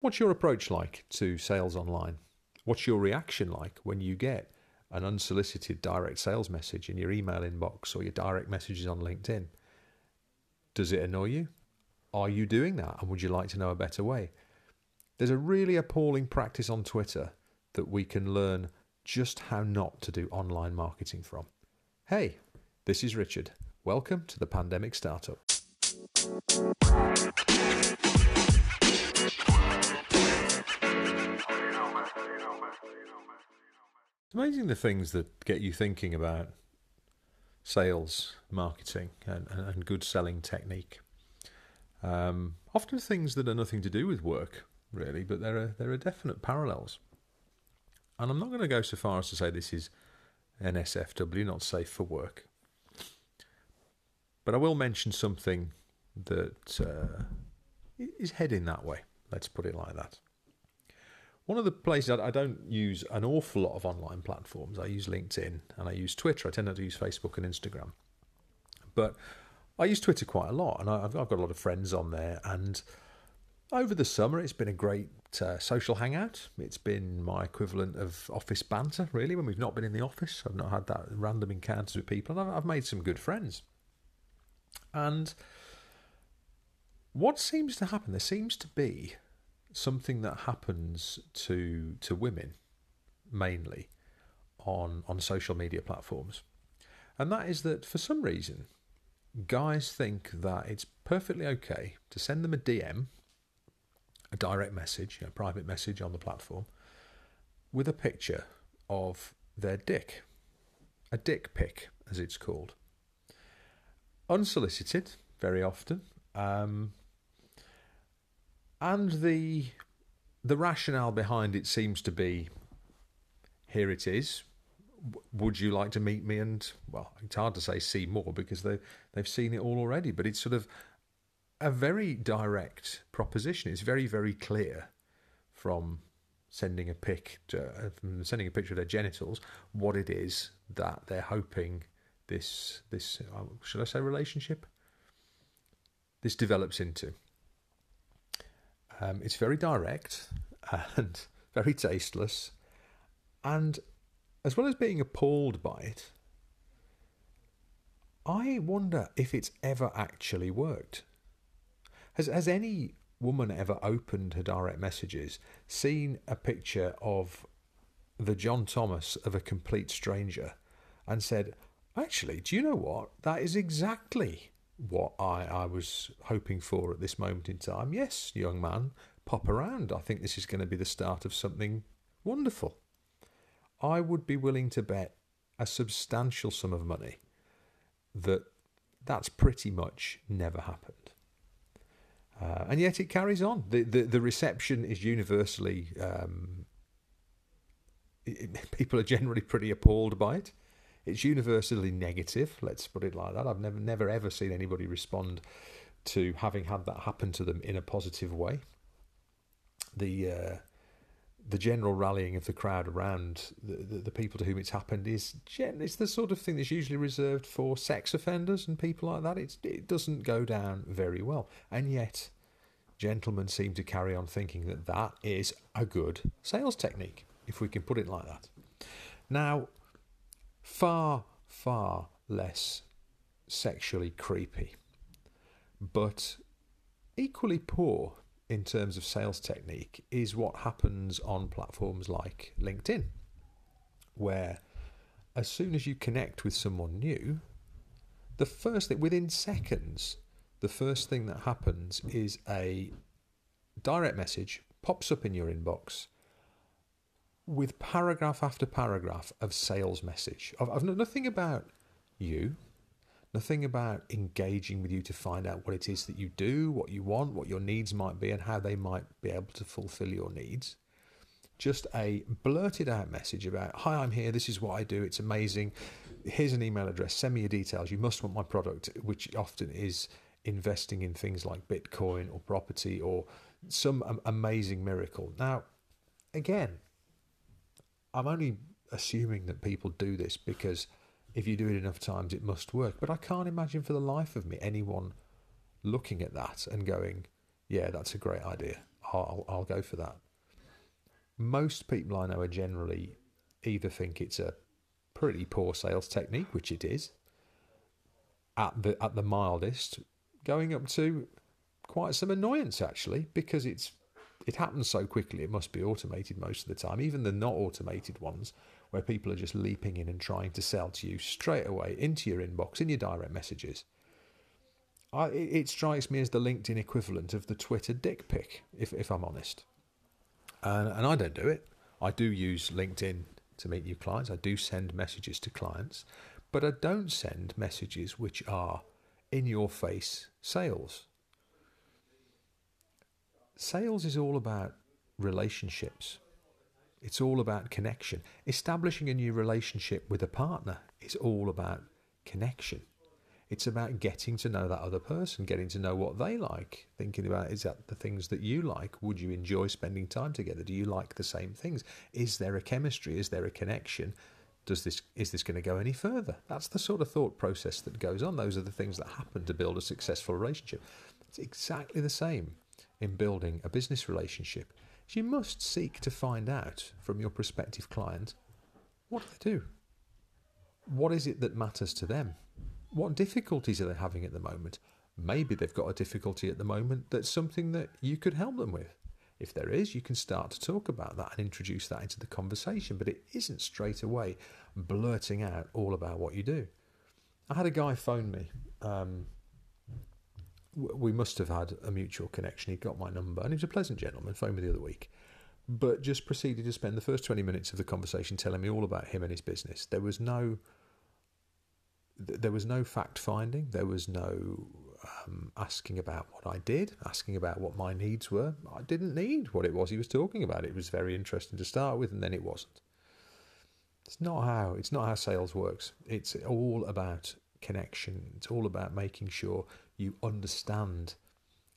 What's your approach like to sales online? What's your reaction like when you get an unsolicited direct sales message in your email inbox or your direct messages on LinkedIn? Does it annoy you? Are you doing that? And would you like to know a better way? There's a really appalling practice on Twitter that we can learn just how not to do online marketing from. Hey, this is Richard. Welcome to the Pandemic Startup. Amazing the things that get you thinking about sales, marketing, and, and good selling technique. Um, often things that are nothing to do with work, really, but there are there are definite parallels. And I'm not going to go so far as to say this is NSFW, not safe for work. But I will mention something that uh, is heading that way. Let's put it like that. One of the places I don't use an awful lot of online platforms. I use LinkedIn and I use Twitter. I tend not to use Facebook and Instagram, but I use Twitter quite a lot, and I've, got a lot of friends on there. And over the summer, it's been a great uh, social hangout. It's been my equivalent of office banter, really. When we've not been in the office, I've not had that random encounters with people, and I've made some good friends. And what seems to happen? There seems to be something that happens to to women mainly on on social media platforms, and that is that for some reason, guys think that it's perfectly okay to send them a DM, a direct message, a private message on the platform, with a picture of their dick, a dick pic, as it's called, unsolicited very often. Um, and the the rationale behind it seems to be here it is. Would you like to meet me and well it's hard to say see more because they they've seen it all already but it's sort of a very direct proposition. It's very very clear from sending a pic to, uh, from sending a picture of their genitals what it is that they're hoping this this uh, should I say relationship? This develops into um, it's very direct and very tasteless. And as well as being appalled by it, I wonder if it's ever actually worked. Has, has any woman ever opened her direct messages, seen a picture of the John Thomas of a complete stranger, and said, Actually, do you know what? That is exactly what I, I was hoping for at this moment in time. Yes, young man, pop around. I think this is going to be the start of something wonderful. I would be willing to bet a substantial sum of money that that's pretty much never happened. Uh, and yet it carries on. The, the, the reception is universally, um, it, people are generally pretty appalled by it. It's universally negative, let's put it like that. I've never, never ever seen anybody respond to having had that happen to them in a positive way. The uh, the general rallying of the crowd around the, the, the, people to whom it's happened is it's the sort of thing that's usually reserved for sex offenders and people like that. It's, it doesn't go down very well, and yet gentlemen seem to carry on thinking that that is a good sales technique, if we can put it like that. Now, far, far less sexually creepy, but equally poor in terms of sales technique is what happens on platforms like LinkedIn, where as soon as you connect with someone new, the first thing within seconds, the first thing that happens is a direct message pops up in your inbox with paragraph after paragraph of sales message. I've, nothing about you, nothing about engaging with you to find out what it is that you do, what you want, what your needs might be, and how they might be able to fulfill your needs. Just a blurted out message about, Hi, I'm here, this is what I do, it's amazing. Here's an email address, send me your details. You must want my product, which often is investing in things like Bitcoin or property or some amazing miracle. Now, again, I'm only assuming that people do this because if you do it enough times, it must work. But I can't imagine for the life of me anyone looking at that and going, yeah, that's a great idea. I'll, I'll go for that. Most people I know are generally either think it's a pretty poor sales technique, which it is, at the at the mildest, going up to quite some annoyance actually, because it's it happens so quickly. It must be automated most of the time. Even the not automated ones, where people are just leaping in and trying to sell to you straight away into your inbox in your direct messages. I, it strikes me as the LinkedIn equivalent of the Twitter dick pic, if if I'm honest. And, and I don't do it. I do use LinkedIn to meet new clients. I do send messages to clients, but I don't send messages which are in your face sales. Sales is all about relationships. It's all about connection. Establishing a new relationship with a partner is all about connection. It's about getting to know that other person, getting to know what they like, thinking about is that the things that you like? Would you enjoy spending time together? Do you like the same things? Is there a chemistry? Is there a connection? Does this is this going to go any further? That's the sort of thought process that goes on. Those are the things that happen to build a successful relationship. It's exactly the same in building a business relationship. You must seek to find out from your prospective client what do they do? What is it that matters to them? What difficulties are they having at the moment? Maybe they've got a difficulty at the moment that's something that you could help them with. If there is, you can start to talk about that and introduce that into the conversation, but it isn't straight away blurting out all about what you do. I had a guy phone me. Um, we must have had a mutual connection. He got my number, and he was a pleasant gentleman. Phoned me the other week, but just proceeded to spend the first twenty minutes of the conversation telling me all about him and his business. There was no there was no fact finding. There was no um, asking about what I did, asking about what my needs were. I didn't need what it was he was talking about. It was very interesting to start with, and then it wasn't. It's not how it's not how sales works. It's all about connection. It's all about making sure you understand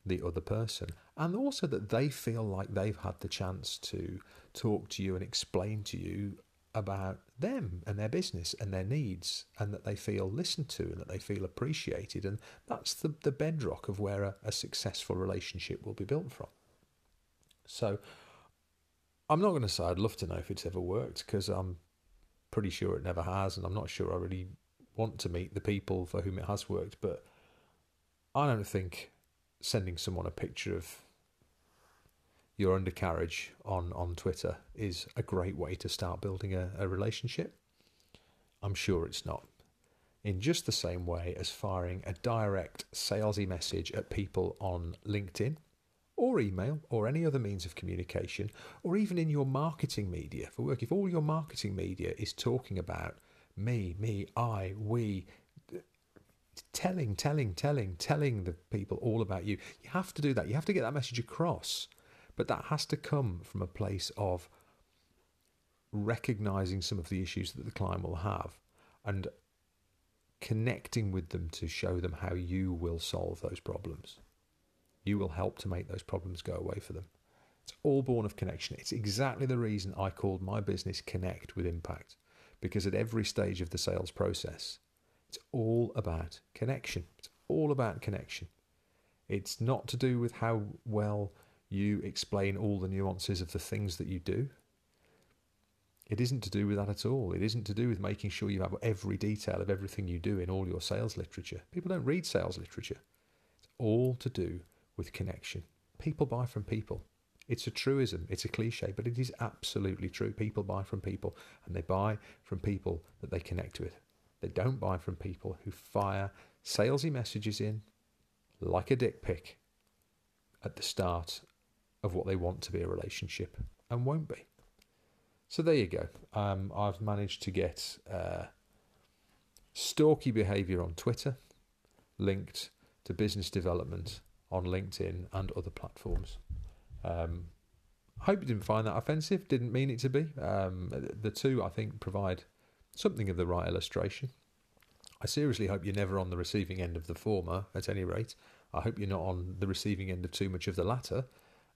the other person and also that they feel like they've had the chance to talk to you and explain to you about them and their business and their needs and that they feel listened to and that they feel appreciated and that's the, the bedrock of where a, a successful relationship will be built from so i'm not going to say i'd love to know if it's ever worked because i'm pretty sure it never has and i'm not sure i really want to meet the people for whom it has worked but i don't think sending someone a picture of your undercarriage on, on Twitter is a great way to start building a, a relationship? I'm sure it's not. In just the same way as firing a direct salesy message at people on LinkedIn or email or any other means of communication, or even in your marketing media for work, if all your marketing media is talking about me, me, I, we, telling, telling, telling, telling the people all about you, you have to do that. You have to get that message across but that has to come from a place of recognizing some of the issues that the client will have and connecting with them to show them how you will solve those problems. You will help to make those problems go away for them. It's all born of connection. It's exactly the reason I called my business Connect with Impact, because at every stage of the sales process, it's all about connection. It's all about connection. It's not to do with how well you explain all the nuances of the things that you do. It isn't to do with that at all. It isn't to do with making sure you have every detail of everything you do in all your sales literature. People don't read sales literature. It's all to do with connection. People buy from people. It's a truism, it's a cliche, but it is absolutely true. People buy from people, and they buy from people that they connect with. They don't buy from people who fire salesy messages in like a dick pic at the start of what they want to be a relationship and won't be. So there you go. Um, I've managed to get uh, stalky behaviour on Twitter linked to business development on LinkedIn and other platforms. Um, I hope you didn't find that offensive. Didn't mean it to be. Um, the two, I think, provide something of the right illustration. I seriously hope you're never on the receiving end of the former, at any rate. I hope you're not on the receiving end of too much of the latter.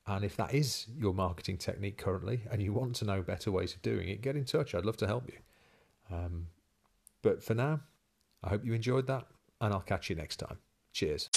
And if that is your marketing technique currently and you want to know better ways of doing it, get in touch. I'd love to help you. Um, but for now, I hope you enjoyed that and I'll catch you next time. Cheers.